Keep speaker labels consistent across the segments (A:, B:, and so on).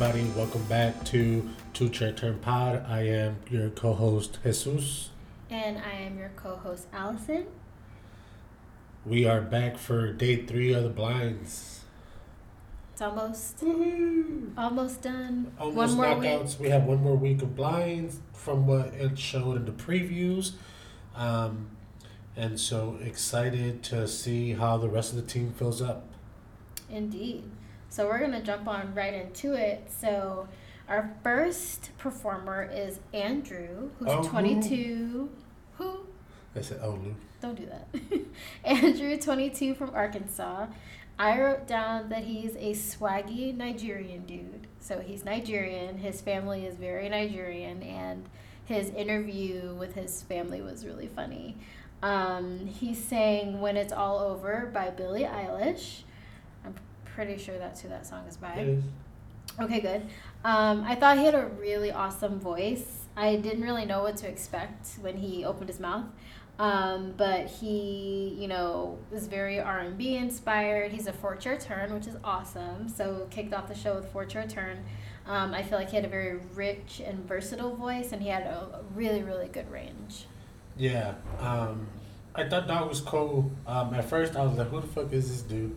A: everybody. Welcome back to Two Chair Turn Pod. I am your co host, Jesus.
B: And I am your co host, Allison.
A: We are back for day three of the blinds.
B: It's almost
A: Woo-hoo.
B: almost done.
A: Almost
B: one more
A: knockouts. We have one more week of blinds from what it showed in the previews. Um, and so excited to see how the rest of the team fills up.
B: Indeed. So we're gonna jump on right into it. So our first performer is Andrew, who's
A: Oh,
B: 22. Who?
A: I said, oh, Lou.
B: Don't do that. Andrew, 22 from Arkansas. I wrote down that he's a swaggy Nigerian dude. So he's Nigerian. His family is very Nigerian, and his interview with his family was really funny. Um, he sang When It's All Over by Billie Eilish. Pretty sure that's who that song is by.
A: It is.
B: Okay, good. Um, I thought he had a really awesome voice. I didn't really know what to expect when he opened his mouth, um, but he, you know, was very R and B inspired. He's a four chair turn, which is awesome. So kicked off the show with four chair turn. Um, I feel like he had a very rich and versatile voice, and he had a, a really, really good range.
A: Yeah. Um, I thought that was cool. Um, at first, I was like, who the fuck is this dude?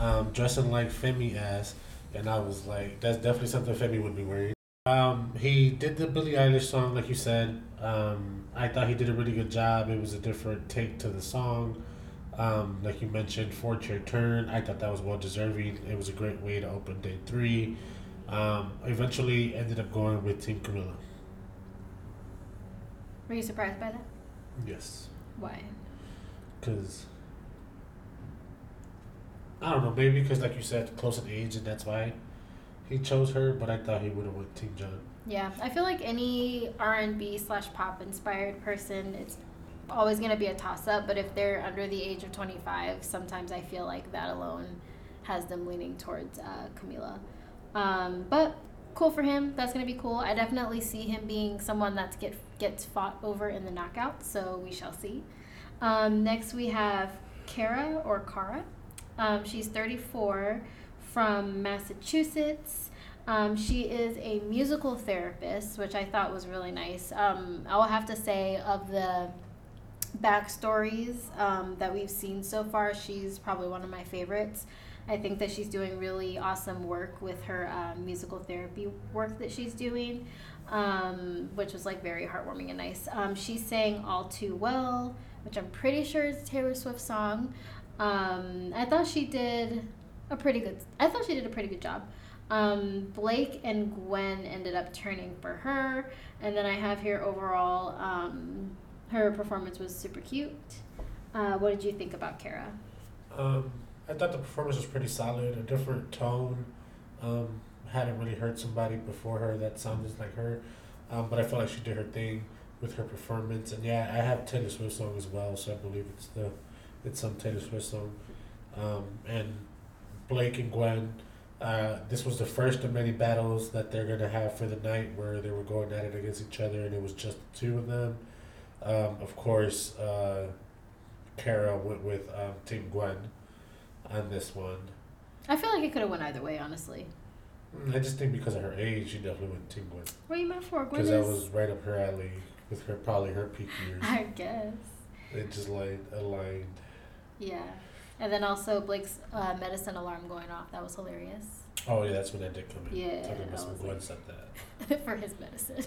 A: Um, dressing like Femi ass. And I was like, that's definitely something Femi would be wearing. Um, he did the Billie Eilish song, like you said. Um, I thought he did a really good job. It was a different take to the song. Um, like you mentioned, four chair turn. I thought that was well deserving. It was a great way to open day three. Um, eventually ended up going with Team Camila.
B: Were you surprised by that?
A: Yes.
B: Why?
A: Because I don't know, maybe because like you said, close in age, and that's why he chose her. But I thought he would have went Team John.
B: Yeah, I feel like any R and B slash pop inspired person, it's always gonna be a toss up. But if they're under the age of twenty five, sometimes I feel like that alone has them leaning towards uh, Camila. Um, but cool for him. That's gonna be cool. I definitely see him being someone that's get gets fought over in the knockout. So we shall see. Um, next we have Kara or Kara. Um, she's thirty four from Massachusetts. Um, she is a musical therapist, which I thought was really nice. Um, I will have to say, of the backstories um, that we've seen so far, she's probably one of my favorites. I think that she's doing really awesome work with her um, musical therapy work that she's doing, um, which was like very heartwarming and nice. Um, she sang All Too Well, which I'm pretty sure is Taylor Swift song. Um, I thought she did a pretty good. I thought she did a pretty good job. Um, Blake and Gwen ended up turning for her, and then I have here overall. Um, her performance was super cute. Uh, what did you think about Kara?
A: Um, I thought the performance was pretty solid. A different tone. Um, hadn't really heard somebody before her that sounded like her, um, but I felt like she did her thing with her performance. And yeah, I have Taylor Swift song as well, so I believe it's the it's some Taylor Swift song. Um, and Blake and Gwen. Uh, this was the first of many battles that they're gonna have for the night, where they were going at it against each other, and it was just the two of them. Um, of course, uh, Kara went with um, Team Gwen on this one.
B: I feel like it could have went either way, honestly.
A: Mm, I just think because of her age, she definitely went Team Gwen
B: What are you meant for? Gwen
A: because that was right up her alley with her probably her peak years.
B: I guess.
A: It just like aligned.
B: Yeah. And then also Blake's uh, medicine alarm going off. That was hilarious.
A: Oh yeah, that's when that did come in.
B: Yeah, that
A: some
B: was like-
A: said that.
B: for his medicine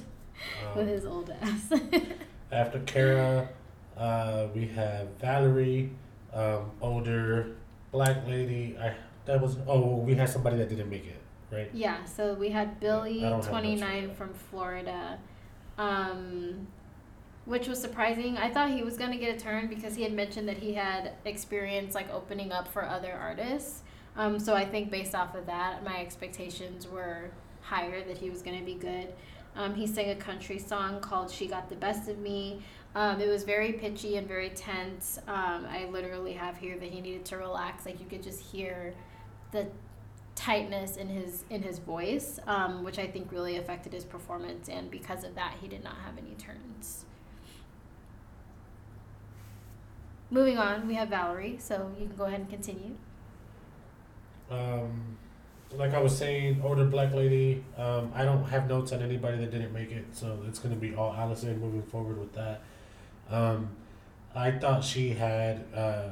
A: Um,
B: with his old ass.
A: After Kara, uh, we have Valerie, um, older black lady. I that was oh we had somebody that didn't make it right.
B: yeah, so we had Billy,
A: I don't have much
B: 29 from Florida, um, which was surprising. I thought he was to get a turn because he had mentioned that he had experience like opening up for other artists. Um, so I think based off of that, my expectations were higher that he was to be good. Um, he sang a country song called She Got the Best of Me. Um, it was very pitchy and very tense. Um, I literally have here that he needed to relax. Like you could just hear the tightness in his in his voice, um, which I think really affected his performance. And because of that, he did not have any turns. Moving on, we have Valerie. So you can go ahead and continue.
A: Um, like I was saying, older black lady. Um, I don't have notes on anybody that didn't make it, so it's gonna be all Allison moving forward with that. Um, I thought she had uh,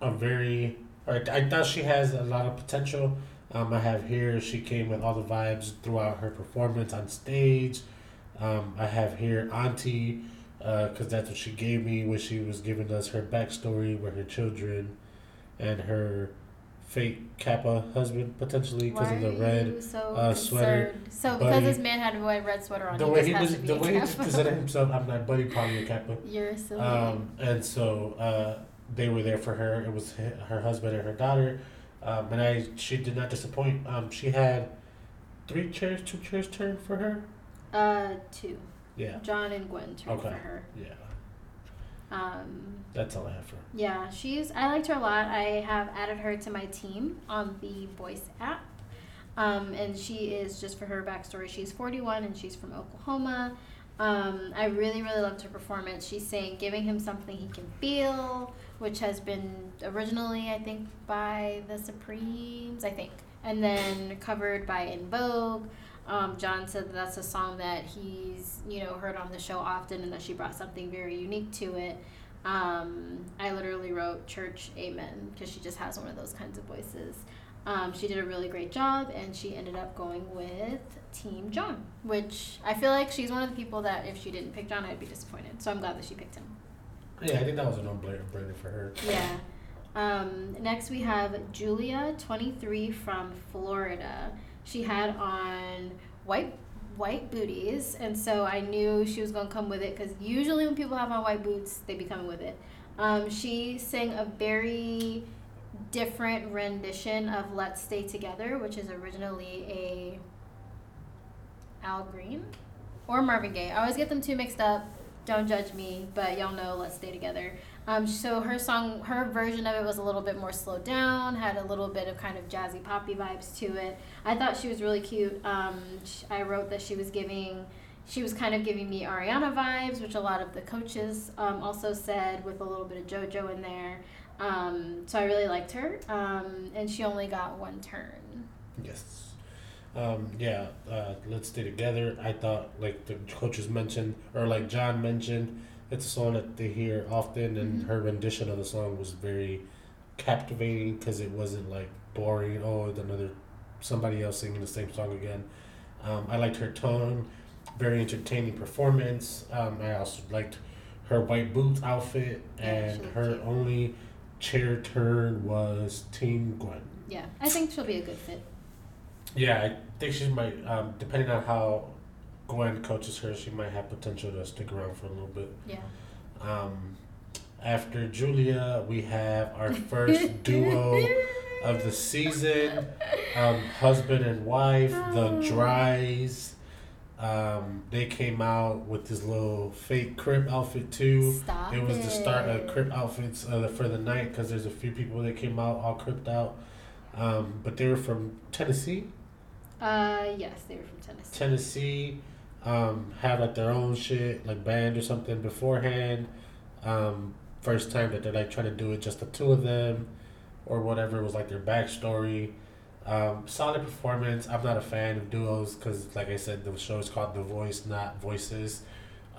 A: a very, or I thought she has a lot of potential. Um, I have here she came with all the vibes throughout her performance on stage. Um, I have here Auntie, because uh, that's what she gave me when she was giving us her backstory with her children, and her fake Kappa husband potentially because of the red
B: so
A: uh, sweater.
B: So because this man had a white red sweater on,
A: The
B: he
A: way he was, the way he presented himself, I'm like, buddy, probably a Kappa.
B: You're silly.
A: Um, and so uh, they were there for her. It was her husband and her daughter, um, and I she did not disappoint. Um, she had three chairs, two chairs turned for her.
B: uh, two.
A: Yeah,
B: John and Gwen turned
A: Okay.
B: for her.
A: yeah,
B: Um,
A: that's all I have for her.
B: yeah, she's. I liked her a lot. I have added her to my team on the Voice app. Um, and she is just for her backstory. She's 41 and she's from Oklahoma. Um, I really, really loved her performance. She's saying giving him something he can feel, which has been originally, I think, by the Supremes, I think, and then covered by En Vogue. Um, John said that that's a song that he's, you know, heard on the show often, and that she brought something very unique to it. Um, I literally wrote "Church Amen" because she just has one of those kinds of voices. Um, she did a really great job, and she ended up going with Team John, which I feel like she's one of the people that if she didn't pick John, I'd be disappointed. So I'm glad that she picked him.
A: Yeah, I think that was a no-brainer for her.
B: Yeah. Um, next we have Julia, 23 from Florida. She had on white white booties, and so I knew she was gonna come with it because usually when people have on white boots, they be coming with it. Um, she sang a very different rendition of "Let's Stay Together," which is originally a Al Green or Marvin Gaye. I always get them two mixed up. Don't judge me, but y'all know "Let's Stay Together." Um, so her song, her version of it was a little bit more slowed down, had a little bit of kind of jazzy poppy vibes to it. I thought she was really cute. Um, I wrote that she was giving, she was kind of giving me Ariana vibes, which a lot of the coaches um, also said, with a little bit of JoJo in there. Um, so I really liked her, um, and she only got one turn.
A: Yes. Um, yeah, uh, let's stay together. I thought, like the coaches mentioned, or like John mentioned, it's a song that they hear often, and
B: Mhm.
A: her rendition of the song was very captivating because it wasn't like boring. Oh, another somebody else singing the same song again. Um, I liked her tone, very entertaining performance. Um, I also liked her white boots outfit, and
B: looked
A: her
B: cute.
A: only chair turn was Team Gwen.
B: Yeah, I think she'll be a good fit.
A: Yeah, I think she might. Um, depending on how Gwen coaches her, she might have potential to stick around for a little bit.
B: Yeah.
A: Um, after Julia, we have our first duo of the season, um, husband and wife, the
B: Oh.
A: Dryes. Um, they came out with this little fake crib outfit too.
B: Stop
A: It was the start
B: it.
A: of crib outfits uh, for the night because there's a few people that came out all cribbed out. Um, but they were from Tennessee.
B: Uh, yes, they were from Tennessee.
A: Tennessee um, have like their own shit, like band or something beforehand. Um, first time that they're like trying to do it, just the two of them, or whatever it was like their backstory. Um, solid performance. I'm not a fan of duos because, like I said, the show is called The Voice, not Voices.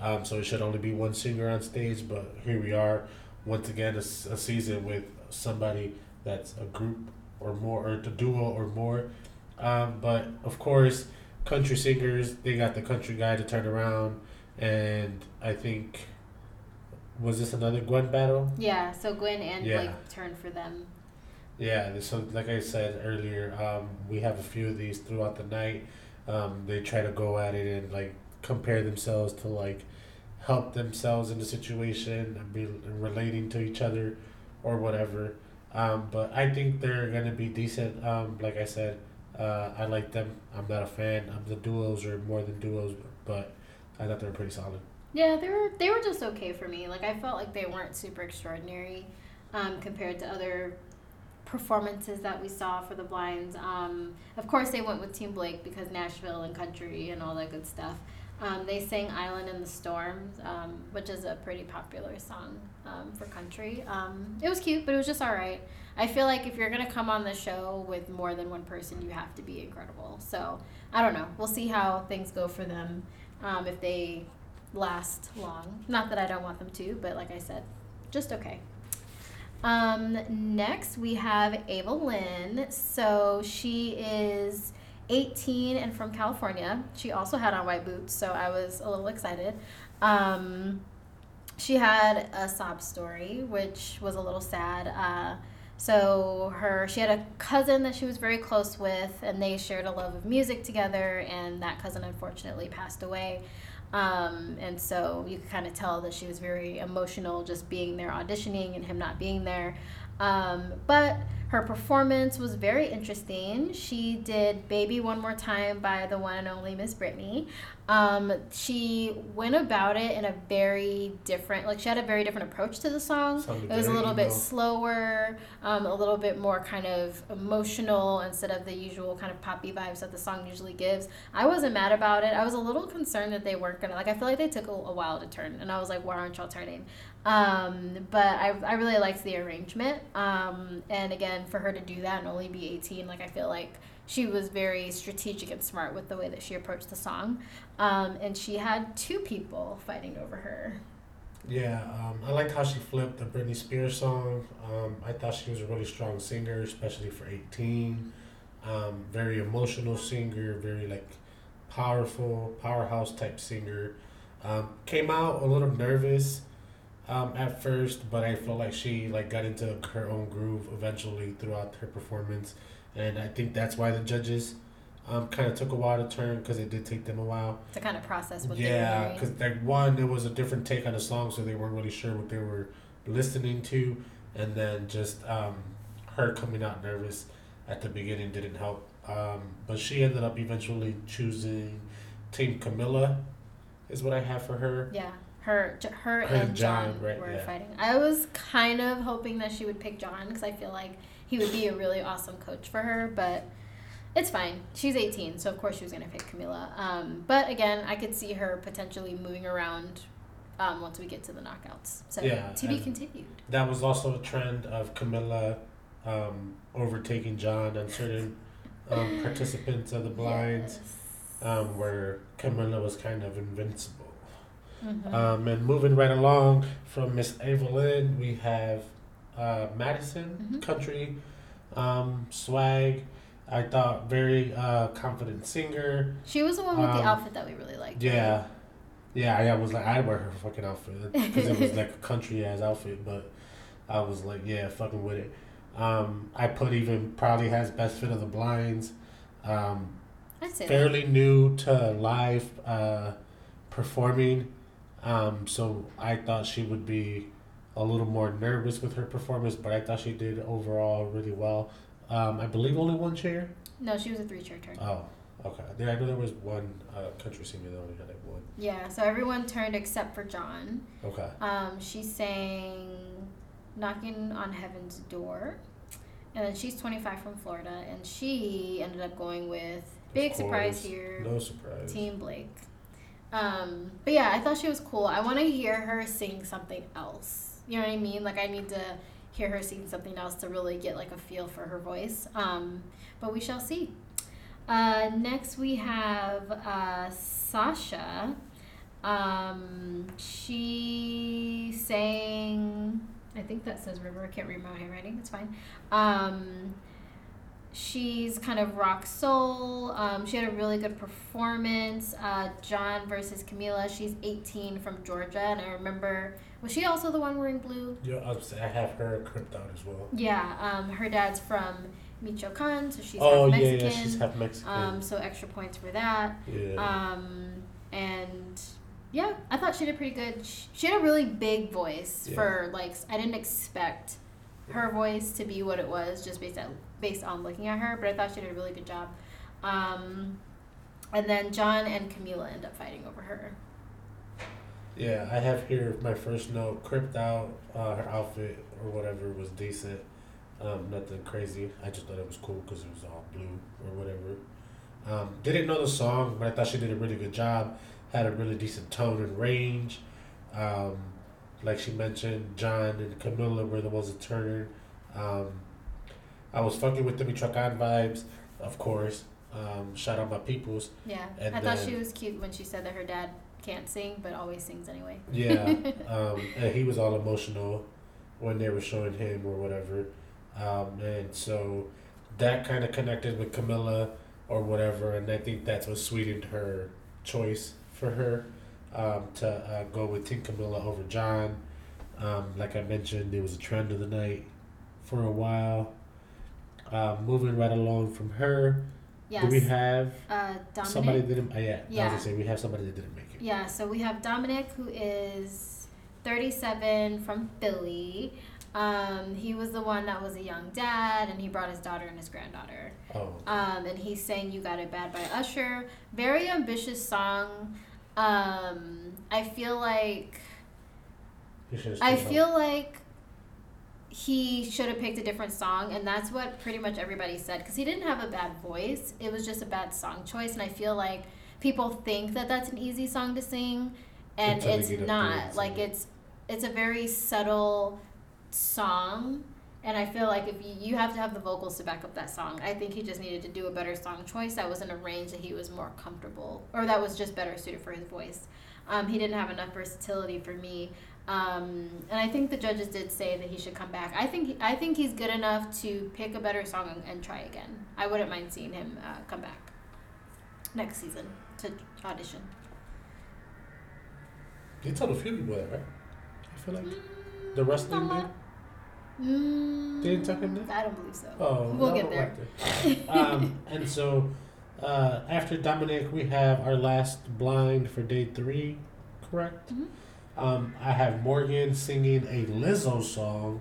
A: Um, so it should only be one singer on stage. But here we are, once again, a season with somebody that's a group or more, or a duo or more. Um, but of course, country singers they got the country guy to turn around, and I think was this another Gwen battle?
B: Yeah, so Gwen and
A: Yeah.
B: Blake turned for them.
A: Yeah, so like I said earlier, um, we have a few of these throughout the night. Um, they try to go at it and like compare themselves to like help themselves in the situation and be relating to each other or whatever. Um, but I think they're gonna be decent. Um, like I said, uh, I like them. I'm not a fan of the duos or more than duos, but I thought they were pretty solid.
B: Yeah, they were they were just okay for me. Like I felt like they weren't super extraordinary um, compared to other performances that we saw for the blinds. Um, of course, they went with Team Blake because Nashville and country and all that good stuff. Um, they sang "Island in the Storm," um, which is a pretty popular song um, for country. Um, it was cute, but it was just all right. I feel like if you're gonna come on the show with more than one person, you have to be incredible. So I don't know. We'll see how things go for them. Um, if they last long. Not that I don't want them to, but like I said, just okay. Um, next, we have Ava Lynn. So she is 18 and from California. She also had on white boots, so I was a little excited. Um, she had a sob story, which was a little sad. Uh, so her she had a cousin that she was very close with, and they shared a love of music together. And that cousin unfortunately passed away. Um, and so you could kind of tell that she was very emotional just being there auditioning and him not being there. Um, but her performance was very interesting. She did Baby One More Time by the one and only Miss Britney. Um, she went about it in a very different, like she had a very different approach to the song.
A: Sounded
B: it was a little bit slower, um, a little bit more kind of emotional instead of the usual kind of poppy vibes that the song usually gives. I wasn't mad about it. I was a little concerned that they weren't gonna like. I feel like they took a, a while to turn, and I was like, why aren't y'all turning? Um, but I, I really liked the arrangement. Um, and again, for her to do that and only be 18, like I feel like she was very strategic and smart with the way that she approached the song. Um, and she had two people fighting over her.
A: Yeah, um, I liked how she flipped the Britney Spears song. Um, I thought she was a really strong singer, especially for 18. Um, very emotional singer, very like powerful, powerhouse type singer. Um, came out a little nervous um, at first, but I felt like she like got into her own groove eventually throughout her performance, and I think that's why the judges um, kind of took a while to turn because it did take them a while.
B: To kind of process what
A: Yeah,
B: they were hearing.
A: because like one, it was a different take on the song, so they weren't really sure what they were listening to, and then just um, her coming out nervous at the beginning didn't help. Um, but she ended up eventually choosing Team Camila, is what I have for her.
B: Yeah, her, her,
A: Her
B: and
A: and
B: John,
A: John, right,
B: were
A: yeah.
B: fighting. I was kind of hoping that she would pick John because I feel like he would be a really awesome coach for her, but it's fine. She's 18, so of course she was gonna pick Camila. Um, but again, I could see her potentially moving around um, once we get to the knockouts. So
A: Yeah,
B: to be continued.
A: That was also a trend of Camila um, overtaking John and certain um, participants of the blinds,
B: Yes.
A: um, where Camila was kind of invincible.
B: Mhm.
A: Um, and moving right along from Miss Evelyn, we have uh, Madison
B: Mhm.
A: Country um, Swag. I thought very uh, confident singer.
B: she was the one with the
A: um,
B: outfit that we really liked. right?
A: Yeah, yeah. I, I was like, I'd wear her fucking outfit because it was like a country ass outfit, but I was like, yeah, fucking with it. Um, I put even probably has best fit of the blinds. Um,
B: say that.
A: fairly new to live uh, performing, um, so I thought she would be a little more nervous with her performance, but I thought she did overall really well. Um, I believe only one chair.
B: No, she was a three-chair turn.
A: Oh, okay. There, I know there was one uh, country singer that only had like one.
B: Yeah, so everyone turned except for John.
A: Okay.
B: Um, she sang Knocking on Heaven's Door. And then she's 25 from Florida. And she ended up going with, big
A: Of
B: surprise here,
A: No surprise.
B: Team Blake. Um, but yeah, I thought she was cool. I want to hear her sing something else. You know what I mean? Like, I need to hear her sing something else to really get like a feel for her voice. Um, but we shall see. Uh, next, we have uh, Sasha. Um, she sang. I think that says River. I can't read my handwriting. It's fine. Um, she's kind of rock soul. Um, she had a really good performance. Uh, John versus Camila. She's 18 from Georgia, and I remember. Was she also the one wearing blue?
A: Yeah, I, was, I have her crypt out as well.
B: Yeah. Um, her dad's from Michoacan, so she's
A: oh
B: half
A: yeah,
B: Mexican.
A: yeah, she's half Mexican.
B: um, so extra points for that.
A: yeah.
B: Um, and yeah, I thought she did pretty good. She, she had a really big voice
A: Yeah.
B: for like I didn't expect her voice to be what it was just based on based on looking at her, but I thought she did a really good job. Um, and then John and Camila end up fighting over her.
A: Yeah, I have here my first note. Crypt out. Uh, her outfit or whatever was decent. Um, nothing crazy. I just thought it was cool because it was all blue or whatever. Um, didn't know the song, but I thought she did a really good job. Had a really decent tone and range. Um, like she mentioned, John and Camila were the ones that turned. Um, I was fucking with the Michoacan vibes, of course. Um, shout out my peoples.
B: Yeah,
A: And
B: I thought she was cute when she said that her dad can't sing but always sings anyway.
A: Yeah, um, and he was all emotional when they were showing him or whatever, um, and so that kind of connected with Camila or whatever, and I think that's what sweetened her choice for her um, to uh, go with Team Camila over John. Um, like I mentioned, it was a trend of the night for a while. Um, moving right along from her,
B: Yes.
A: do we have
B: uh, Dominic.
A: somebody that didn't? Uh, yeah, I was
B: Yeah.
A: gonna say we have somebody that didn't make it.
B: Yeah, so we have Dominic, who is 37 from Philly. Um, he was the one that was a young dad, and he brought his daughter and his granddaughter.
A: Oh,
B: Um, and he sang "You Got It Bad" by Usher. Very ambitious song. Um, I feel like I feel like he should have picked a different song, and that's what pretty much everybody said because he didn't have a bad voice. It was just a bad song choice, and I feel like people think that that's an easy song to sing, and it's
A: get up there
B: not. Like it's it's a very subtle song. And I feel like if you, you have to have the vocals to back up that song, I think he just needed to do a better song choice that was in a range that he was more comfortable, or that was just better suited for his voice. Um, he didn't have enough versatility for me. Um, and I think the judges did say that he should come back. I think I think he's good enough to pick a better song and, and try again. I wouldn't mind seeing him uh, come back next season to audition.
A: They told a few people that, right? I feel like the
B: Mm, not a
A: dude.
B: lot. Mm,
A: They didn't tell him that?
B: I don't believe so.
A: Oh,
B: We'll
A: no,
B: get there.
A: there. um, and so uh, after Dominic, we have our last blind for day three, correct?
B: Mhm.
A: Um, I have Morgan singing a Lizzo song,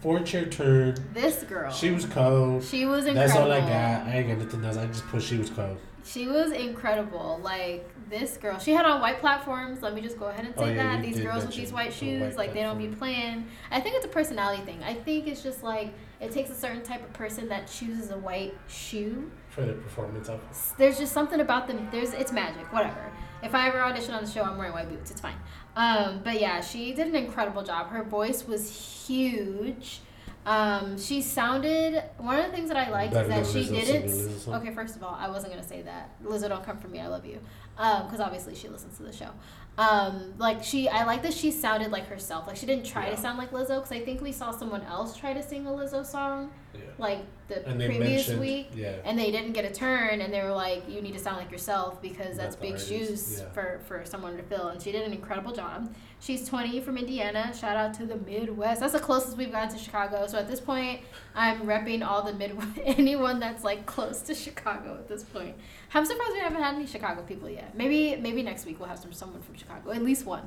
A: four chair turn.
B: This girl.
A: She was cold.
B: She was incredible.
A: That's all I got. I ain't got nothing else. I just put she was cold.
B: She was incredible. Like this girl, she had on white platforms. Let me just go ahead and say
A: Oh, yeah,
B: that these girls with these white shoes,
A: white
B: like they don't be playing. I think it's a personality thing. I think it's just like it takes a certain type of person that chooses a white shoe.
A: For the performance of
B: There's just something about them. There's it's magic. Whatever. If I ever audition on the show, I'm wearing white boots. It's fine. Um, but yeah, she did an incredible job. Her voice was huge. Um, she sounded. One of the things that I liked
A: Better
B: is that she didn't.
A: singing Lizzo song.
B: Okay, first of all, I wasn't gonna say that. Lizzo, don't come for me. I love you. Um, because obviously she listens to the show. Um, like she, I like that she sounded like herself. Like she didn't try
A: Yeah.
B: to sound like Lizzo. Because I think we saw someone else try to sing a Lizzo song,
A: yeah.
B: like the previous week
A: yeah.
B: and they didn't get a turn and they were like you need to sound like yourself because that's
A: the
B: big shoes for for someone to fill and she did an incredible job she's 20 from indiana shout out to the midwest that's the closest we've gotten to chicago so at this point i'm repping all the midwest anyone that's like close to chicago at this point i'm surprised we haven't had any chicago people yet maybe maybe next week we'll have some someone from chicago at least one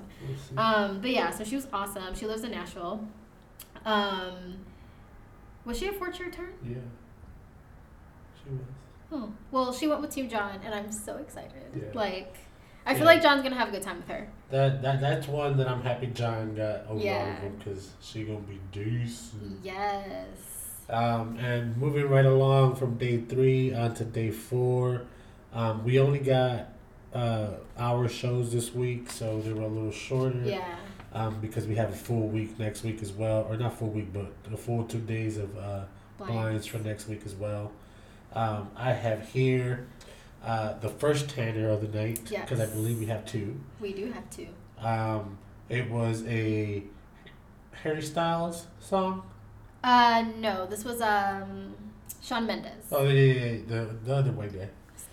B: um, but yeah, so she was awesome. She lives in Nashville. Um, was she a four chair turn?
A: yeah. She was.
B: Oh, well, she went with Team John, and I'm so excited.
A: Yeah.
B: Like, I feel
A: Yeah.
B: like John's gonna have a good time with her.
A: That that that's one that I'm happy John got over
B: Yeah.
A: because she gonna be decent.
B: Yes.
A: Um, and moving right along from day three on to day four, um, we only got uh, our shows this week, so they were a little shorter.
B: Yeah.
A: Um, because we have a full week next week as well, or not full week, but a full two days of uh,
B: Blind.
A: blinds for next week as well. Um, I have here uh, the first Tanner of the night because I believe we have two.
B: We do have two.
A: Um, it was a Harry Styles song.
B: Uh, no, this was um Shawn Mendes.
A: Oh yeah, yeah, yeah, the the other way there.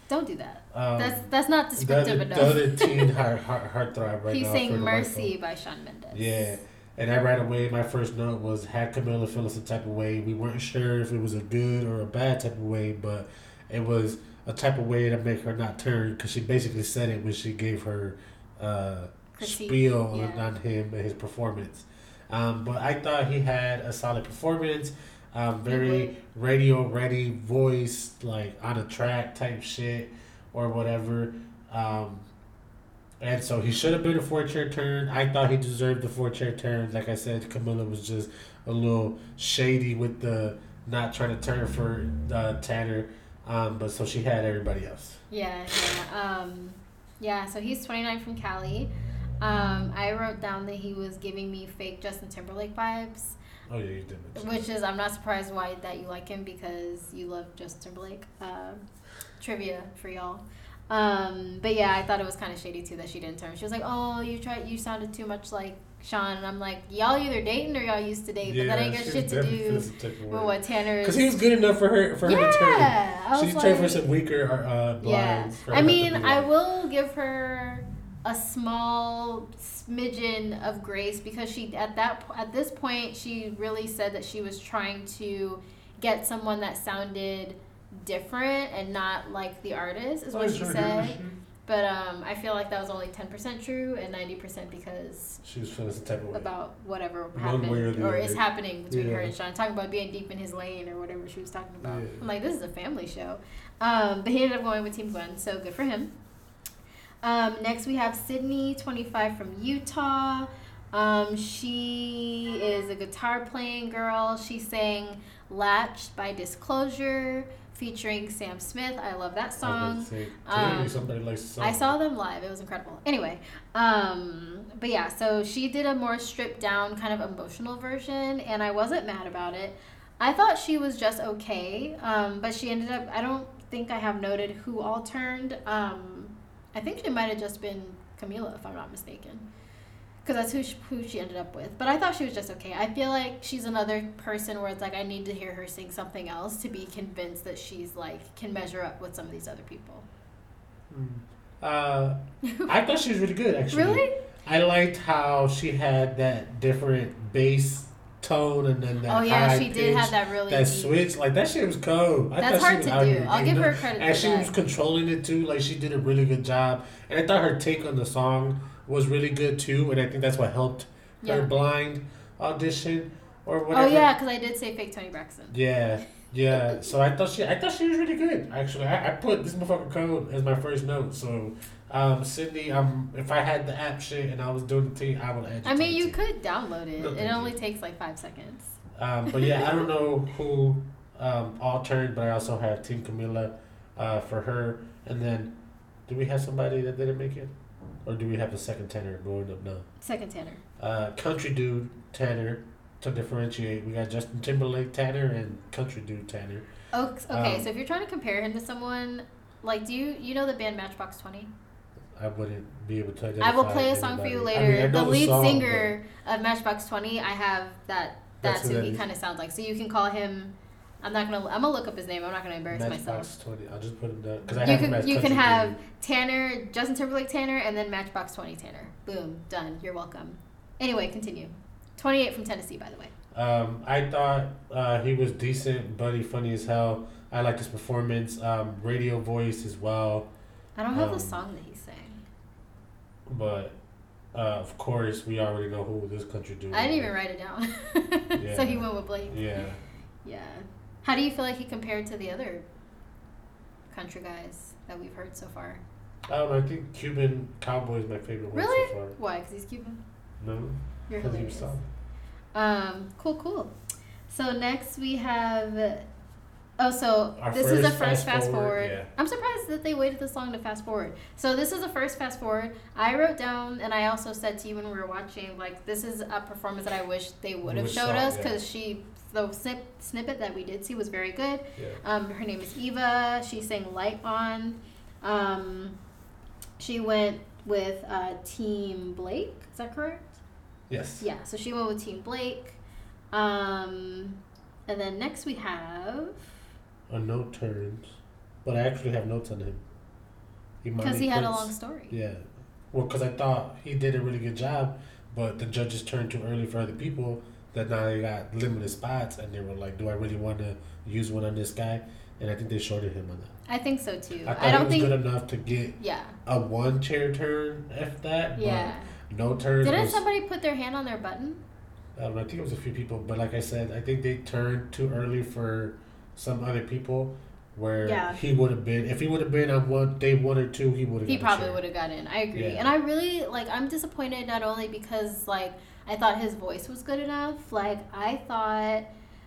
B: Don't do that.
A: Um,
B: that's that's not
A: the
B: descriptive
A: other,
B: enough.
A: the other teen heart heart heartthrob right
B: He's
A: now. for
B: saying
A: the white
B: "Mercy" by Shawn Mendes.
A: Yeah, and I right away my first note was had Camila feel some type of way. We weren't sure if it was a good or a bad type of way, but it was a type of way to make her not turn because she basically said it when she gave her uh, spiel on,
B: yeah.
A: on him and his performance. Um, but I thought he had a solid performance. Um, very radio ready voice, like on a track type shit or whatever. Um, and so he should have been a four chair turn. I thought he deserved the four chair turn. Like I said, Camila was just a little shady with the not trying to turn for uh, Tanner. Um, but so she had everybody else.
B: Yeah, yeah. Um, yeah, so he's 29 from Cali. Um, I wrote down that he was giving me fake Justin Timberlake vibes.
A: Oh yeah, you did.
B: which is I'm not surprised why that you like him because you love Justin Timberlake. Um, trivia for y'all. Um, but yeah, I thought it was kind of shady too that she didn't turn. She was like, "Oh, you tried. You sounded too much like Shawn," and I'm like, "Y'all either dating or y'all used to date, but that ain't got shit to do
A: feeling some type of
B: with what Tanner is."
A: Because he was good enough for her for her to turn.
B: yeah, I
A: She
B: was
A: turned for some weaker uh, blinds.
B: yeah. I mean, I will give her a small smidgen of grace because she at that at this point she really said that she was trying to get someone that sounded different and not like the artist is
A: Oh,
B: what she
A: sure,
B: said. But um, I feel like that was only ten percent true and ninety percent because
A: She was feeling some type of way.
B: about whatever happened
A: or
B: or, is happening between her and Shawn. Talking about being deep in his lane or whatever she was talking about.
A: Yeah.
B: I'm like, this is a family show. Um, but he ended up going with Team Gwen, so good for him. Um, next we have Sydney, 25 from Utah. Um, she is a guitar playing girl. She sang Latched by Disclosure featuring Sam Smith. I love that song.
A: to say,
B: Um,
A: somebody likes song.
B: I saw them live. It was incredible. Anyway, um, but yeah, so she did a more stripped down kind of emotional version, and I wasn't mad about it. I thought she was just okay, um, but she ended up. I don't think I have noted who all turned. Um, I think she might have just been Camila, if I'm not mistaken, because that's who she, who she ended up with. But I thought she was just okay. I feel like she's another person where it's like I need to hear her sing something else to be convinced that she's like can measure up with some of these other people.
A: Mm. Uh, I thought she was really good, actually.
B: Really?
A: I liked how she had that different bass tone and then that
B: Oh yeah, she did have that really
A: that
B: deep.
A: switch. Like that shit was cold. I
B: That's hard
A: was
B: to do. I'll give her credit
A: And she
B: that.
A: was controlling it too. Like she did a really good job. And I thought her take on the song was really good too. And I think that's what helped her blind audition or whatever.
B: Oh
A: whatever.
B: yeah, because I did say fake Toni Braxton.
A: Yeah, yeah. So I thought she, I thought she was really good. Actually, I, I put this motherfucker code as my first note. So, um, Sydney, um, if I had the app shit and I was doing the thing, I would add. You.
B: I mean, you
A: the
B: could download it.
A: No,
B: it only
A: you.
B: takes like five seconds.
A: Um, but yeah, I don't know who um, all turned, but I also have Team Camila uh, for her. And then, do we have somebody that didn't make it, or do we have a second Tanner going up now?
B: Second Tanner.
A: Uh, country dude Tanner to differentiate. We got Justin Timberlake Tanner and country dude Tanner.
B: Oh, okay.
A: Um,
B: so if you're trying to compare him to someone, like, do you you know the band Matchbox Twenty?
A: I wouldn't be able to.
B: I will play a song for
A: anybody.
B: you
A: I
B: later.
A: mean, I
B: the lead
A: song,
B: singer of Matchbox Twenty, I have that.
A: That's
B: That's
A: who
B: he kind of sounds like. So you can call him. I'm not gonna. I'm gonna look up his name. I'm not gonna embarrass
A: Matchbox
B: myself.
A: Twenty. I'll just put him down because I
B: You can you can have. Tanner, Justin Timberlake Tanner, and then Matchbox Twenty Tanner. Boom, done. You're welcome. Anyway, continue. Twenty eight from Tennessee, by the way.
A: Um, I thought uh, he was decent, buddy, funny as hell. I liked his performance, um, radio voice as well.
B: I don't have
A: Um,
B: the song that he sang.
A: But uh, of course, we already know who this country dude.
B: I didn't even write it down.
A: Yeah.
B: so he went with Blake.
A: Yeah.
B: Yeah. How do you feel like he compared to the other country guys that we've heard so far?
A: I don't know. I think Cuban Cowboy is my favorite one
B: Really?
A: so far.
B: Why? Because he's Cuban.
A: No,
B: You're
A: because he was
B: hilarious. Um, cool, cool. So next we have. Oh, so
A: Our
B: this is a
A: first fast
B: fast
A: forward,
B: forward.
A: yeah.
B: I'm surprised that they waited this long to fast forward. So this is a first fast forward. I wrote down, and I also said to you when we were watching, like this is a performance that I wish they would have showed
A: saw,
B: us
A: yeah.
B: because she the snip, snippet that we did see was very good.
A: Yeah.
B: Um, her name is Eva. She sang Light On. Um, she went with uh, Team Blake. Is that correct?
A: Yes.
B: Yeah. So she went with Team Blake. Um, and then next we have
A: A note turns, but I actually have notes on him.
B: because he had a long story.
A: Yeah. Well, because I thought he did a really good job, but the judges turned too early for other people. That now they got limited spots, and they were like, "Do I really want to use one on this guy?" And I think they shorted him on that.
B: I think so too.
A: I thought
B: I, don't
A: he was
B: think.
A: good enough to get
B: Yeah.
A: a one chair turn, if that.
B: Yeah.
A: No turns.
B: Didn't
A: was,
B: somebody put their hand on their button?
A: I don't know. I think it was a few people, but like I said, I think they turned too early for some other people. Where
B: Yeah.
A: he would have been, if he would have been on one day one or two, he would have.
B: He probably would have got in. I agree.
A: Yeah.
B: And I really like I'm disappointed not only because like I thought his voice was good enough, like I thought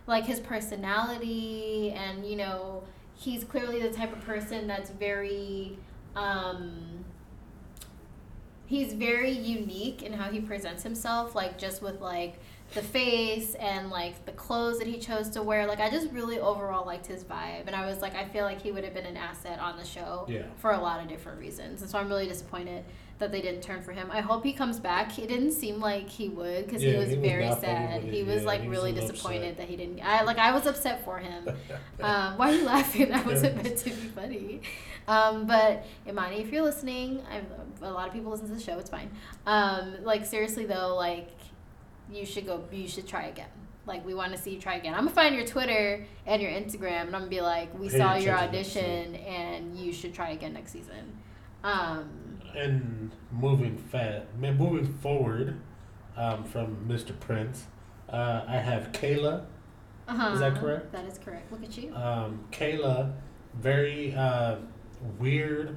B: like his personality and you know, he's clearly the type of person that's very um he's very unique in how he presents himself like just with like the face and like the clothes that he chose to wear. Like I just really overall liked his vibe, and I was like, I feel like he would have been an asset on the show
A: Yeah.
B: for a lot of different reasons, and so I'm really disappointed that they didn't turn for him. I hope he comes back. It didn't seem like he would because he was
A: he
B: very
A: fucking
B: sad. He was
A: Yeah,
B: like
A: he was
B: really disappointed
A: upset.
B: that he didn't. I like I was upset for him. Um, why are you laughing? That wasn't meant to be funny. Um, but Imani, if you're listening, I'm, a lot of people listen to the show. It's fine. Um, like seriously though, like you should go. You should try again. Like we want to see you try again. I'm gonna find your Twitter and your Instagram, and I'm gonna be like, we saw your audition, and you should try again next season. Um,
A: And moving fat, moving forward, um, from Mr. Prince, uh, I have Kayla.
B: uh-huh,
A: Is that correct?
B: That is correct. Look at you.
A: Um, Kayla, very uh, weird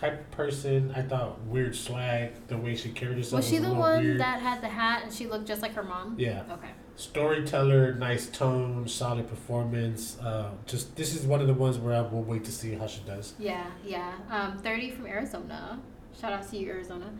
A: type of person. I thought weird swag, the way she carried herself.
B: Was she
A: a
B: the one
A: weird.
B: that had the hat and she looked just like her mom?
A: Yeah.
B: Okay.
A: Storyteller, nice tone, solid performance. Uh, just this is one of the ones where I will wait to see how she does.
B: Yeah, yeah. Um, 30 from Arizona. Shout out to you, Arizona.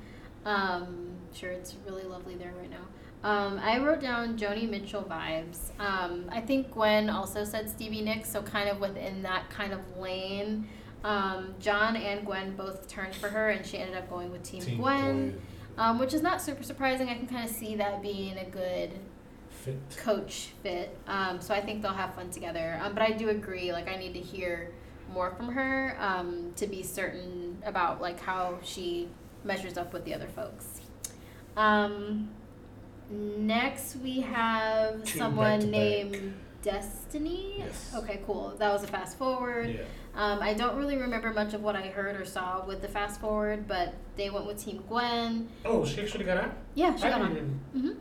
B: Um, sure, it's really lovely there right now. Um, I wrote down Joni Mitchell vibes. Um, I think Gwen also said Stevie Nicks, so kind of within that kind of lane. Um, John and Gwen both turned for her, and she ended up going with Team,
A: Team
B: Gwen, um, which is not super surprising. I can kind of see that being a good
A: fit.
B: coach fit. Um, so I think they'll have fun together. Um, but I do agree, like I need to hear more from her um, to be certain about like how she measures up with the other folks. Um, next we have
A: Two
B: someone named Destiny.
A: Yes.
B: Okay, cool. That was a fast forward.
A: Yeah.
B: Um, I don't really remember much of what I heard or saw with the fast forward, but they went with Team Gwen.
A: Oh, she actually got out.
B: Yeah, she
A: I
B: got
A: didn't
B: on.
A: even.
B: hmm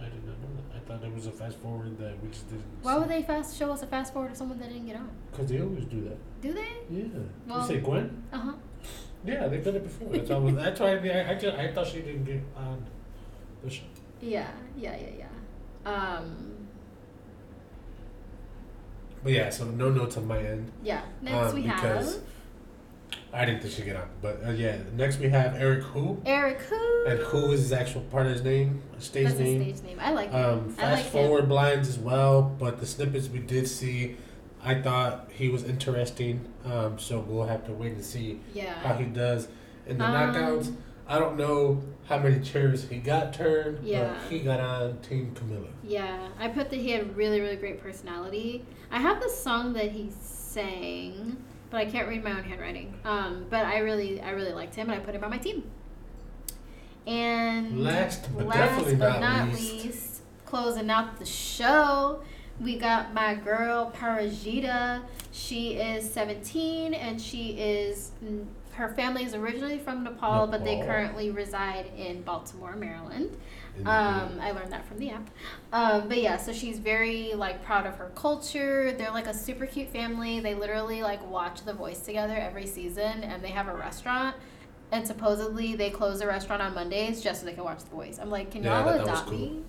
A: I did not know that. I thought it was a fast forward that we just didn't.
B: Why would they fast show us a fast forward of someone that didn't get on?
A: Because they always do that.
B: Do they?
A: Yeah.
B: Well-
A: you say Gwen?
B: Uh huh.
A: Yeah, they've done it before. That's why. I was- That's why I, I, just, I thought she didn't get on the show.
B: Yeah, yeah, yeah, yeah. Um,
A: But yeah, so no notes on my end.
B: yeah. Next
A: Um,
B: we
A: because
B: have
A: I didn't think she'd get on. But uh, yeah, next we have Eric Who.
B: Eric Who.
A: And Who is his actual part of his name, stage
B: That's
A: name.
B: his stage name. I like him.
A: Um,
B: I
A: fast
B: like
A: forward
B: him.
A: blinds as well, but the snippets we did see, I thought he was interesting. Um, so we'll have to wait and see
B: yeah.
A: how he does in the
B: Um,
A: knockouts. I don't know how many chairs he got turned,
B: Yeah.
A: but he got on Team Camila.
B: Yeah. I put that he had really, really great personality. I have the song that he sang, but I can't read my own handwriting. Um, but I really, I really liked him, and I put him on my team. And
A: Last but
B: last
A: definitely
B: but
A: not,
B: not
A: least,
B: least, closing out the show, we got my girl Parijita. She is 17 and she is her family is originally from Nepal, but they currently reside in Baltimore, Maryland. Um, I learned that from the app. Um, but yeah, so she's very like proud of her culture. They're like a super cute family. They literally like watch The Voice together every season, and they have a restaurant. And supposedly they close the restaurant on Mondays just so they can watch The Voice. I'm like, can y'all
A: thought that was
B: adopt
A: cool.
B: me?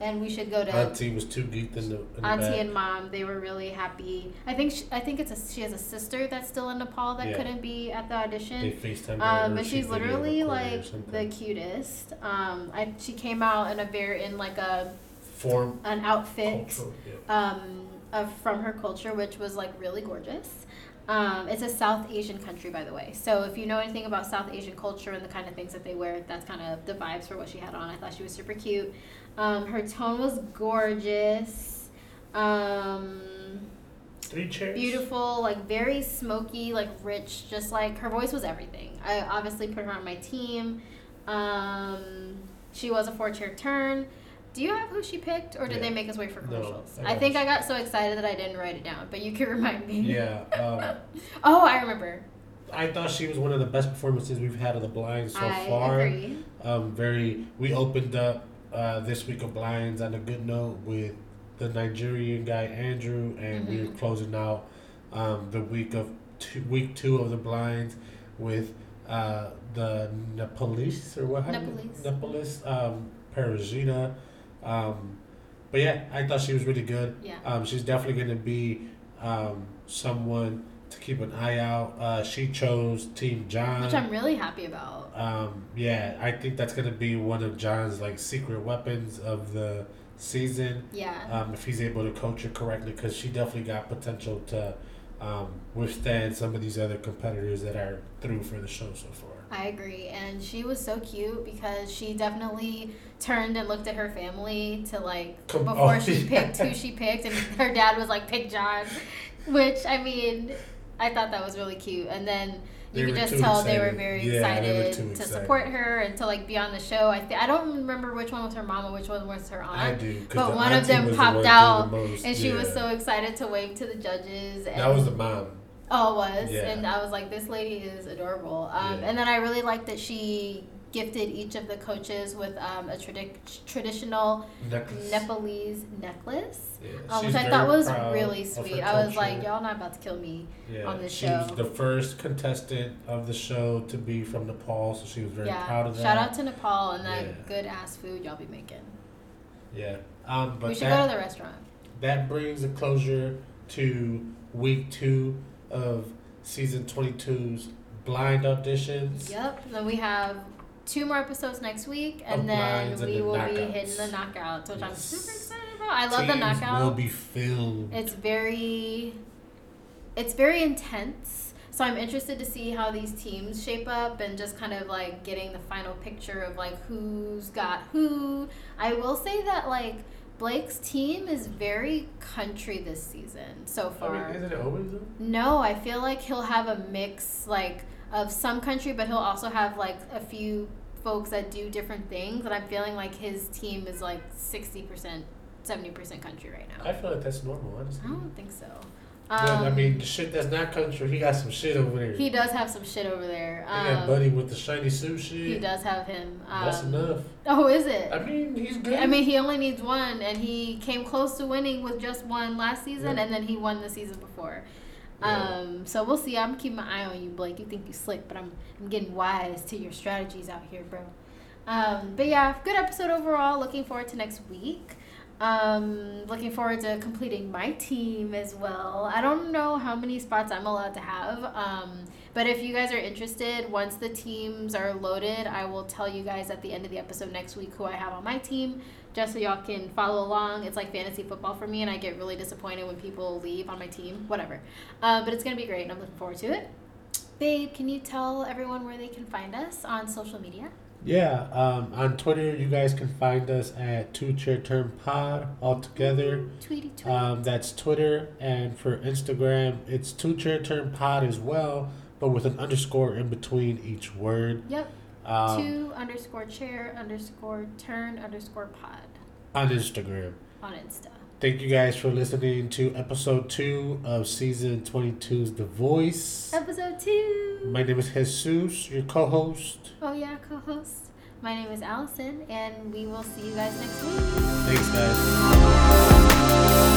B: And we should go to
A: Auntie was too geeked in the, in the
B: Auntie
A: back.
B: and mom. They were really happy. I think she, I think it's a she has a sister that's still in Nepal that
A: Yeah.
B: couldn't be at the audition.
A: They FaceTime
B: Um, but she's literally like the cutest. Um, I she came out in a very in like a
A: form
B: an outfit
A: culture, yeah.
B: um of from her culture, which was like really gorgeous. Um, it's a South Asian country, by the way. So if you know anything about South Asian culture and the kind of things that they wear, that's kind of the vibes for what she had on. I thought she was super cute. Um, her tone was gorgeous. Um,
A: Three chairs.
B: beautiful, like very smoky, like rich, just like her voice was everything. I obviously put her on my team. Um, she was a four chair turn. Do you have who she picked, or did
A: Yeah.
B: they make us wait for
A: No,
B: commercials?
A: I
B: I, think. I got so excited that I didn't write it down, but you can remind me.
A: Yeah. Um,
B: Oh, I remember.
A: I thought she was one of the best performances we've had of the blinds so
B: I
A: far.
B: agree.
A: Um, very. We opened up uh, this week of blinds on a good note with the Nigerian guy Andrew, and we're
B: Mhm.
A: closing out um, the week of two, week two of the blinds with uh, the Nepalese or what? Happened?
B: Nepalese.
A: Nepalese. Um, Parijita. Um, but yeah, I thought she was really good.
B: Yeah.
A: Um, she's definitely going to be um, someone to keep an eye out. Uh, she chose Team John.
B: Which I'm really happy about.
A: Um, yeah, I think that's gonna be one of John's like secret weapons of the season.
B: Yeah.
A: Um, if he's able to coach her correctly, because she definitely got potential to um, withstand some of these other competitors that are through for the show so far.
B: I agree. And she was so cute because she definitely turned and looked at her family to like
A: Come-
B: before
A: oh,
B: she picked who she picked and her dad was like pick John which I mean I thought that was really cute and then
A: They
B: you could just tell they were very
A: Yeah, they were
B: excited to
A: excited.
B: support her and to like be on the show. I th- I don't remember which one was her mama, which one was her aunt.
A: I do.
B: But
A: the
B: one of them
A: was the
B: popped out,
A: the
B: and she was so excited to wave to the judges. And
A: That was the mom.
B: Oh, was.
A: Yeah.
B: And I was like, this lady is adorable. Um,
A: Yeah.
B: And then I really liked that she gifted each of the coaches with um, a tradi- traditional
A: Necklace.
B: Nepalese necklace,
A: Yeah,
B: um, which I thought was really sweet. I was like, y'all not about to kill me.
A: yeah,
B: on this
A: she
B: show.
A: was the first contestant of the show to be from Nepal, so she was very
B: yeah.
A: proud of that.
B: Shout out to Nepal and that good ass food y'all be making.
A: Yeah. Um, but
B: we should
A: that,
B: go to the restaurant.
A: that brings a closure to week two of season 22's blind auditions.
B: Yep. And then we have two more episodes next week,
A: Of
B: and then
A: blinds and
B: we
A: the
B: will be hitting the knockouts, which I'm super excited about. I love the
A: Teams
B: knockouts.
A: will be filmed.
B: It's very it's very intense. So I'm interested to see how these teams shape up and just kind of like getting the final picture of like who's got who. I will say that like Blake's team is very country this season so far.
A: I mean, isn't it always though?
B: No, I feel like he'll have a mix like of some country, but he'll also have like a few folks that do different things. And I'm feeling like his team is like sixty percent, seventy percent country right now.
A: I feel like that's normal, honestly.
B: I don't think so.
A: But, I
B: Um,
A: mean, the shit that's not country, he got some shit over there.
B: he does have some shit over there.
A: He got
B: Um,
A: Buddy with the shiny suit shit.
B: he does have him. Um,
A: That's enough.
B: Oh, is it?
A: I mean, he's good.
B: I mean, he only needs one, and he came close to winning with just one last season,
A: Yeah.
B: and then he won the season before.
A: Yeah.
B: Um, so we'll see. I'm keeping my eye on you, Blake. You think you slick, but I'm I'm getting wise to your strategies out here, bro. Um, but yeah, good episode overall. Looking forward to next week. Um, looking forward to completing my team as well. I don't know how many spots I'm allowed to have. Um, but if you guys are interested, once the teams are loaded, I will tell you guys at the end of the episode next week who I have on my team, just so y'all can follow along. It's like fantasy football for me, and I get really disappointed when people leave on my team. Whatever. Um, but it's gonna be great, and I'm looking forward to it. Babe, can you tell everyone where they can find us on social media?
A: Yeah, um, on Twitter, you guys can find us at Two Chair Turn Pod all together.
B: Tweety tweet.
A: Um, that's Twitter, and for Instagram, it's Two Chair Turn Pod as well, but with an underscore in between each word.
B: yep.
A: Um,
B: Two underscore chair underscore turn underscore pod
A: on Instagram.
B: on Insta.
A: Thank you guys for listening to episode two of season 22's The Voice.
B: Episode two.
A: My name is Jesus, your co-host.
B: Oh yeah, co-host. My name is Allison, and we will see you guys next week.
A: Thanks, guys.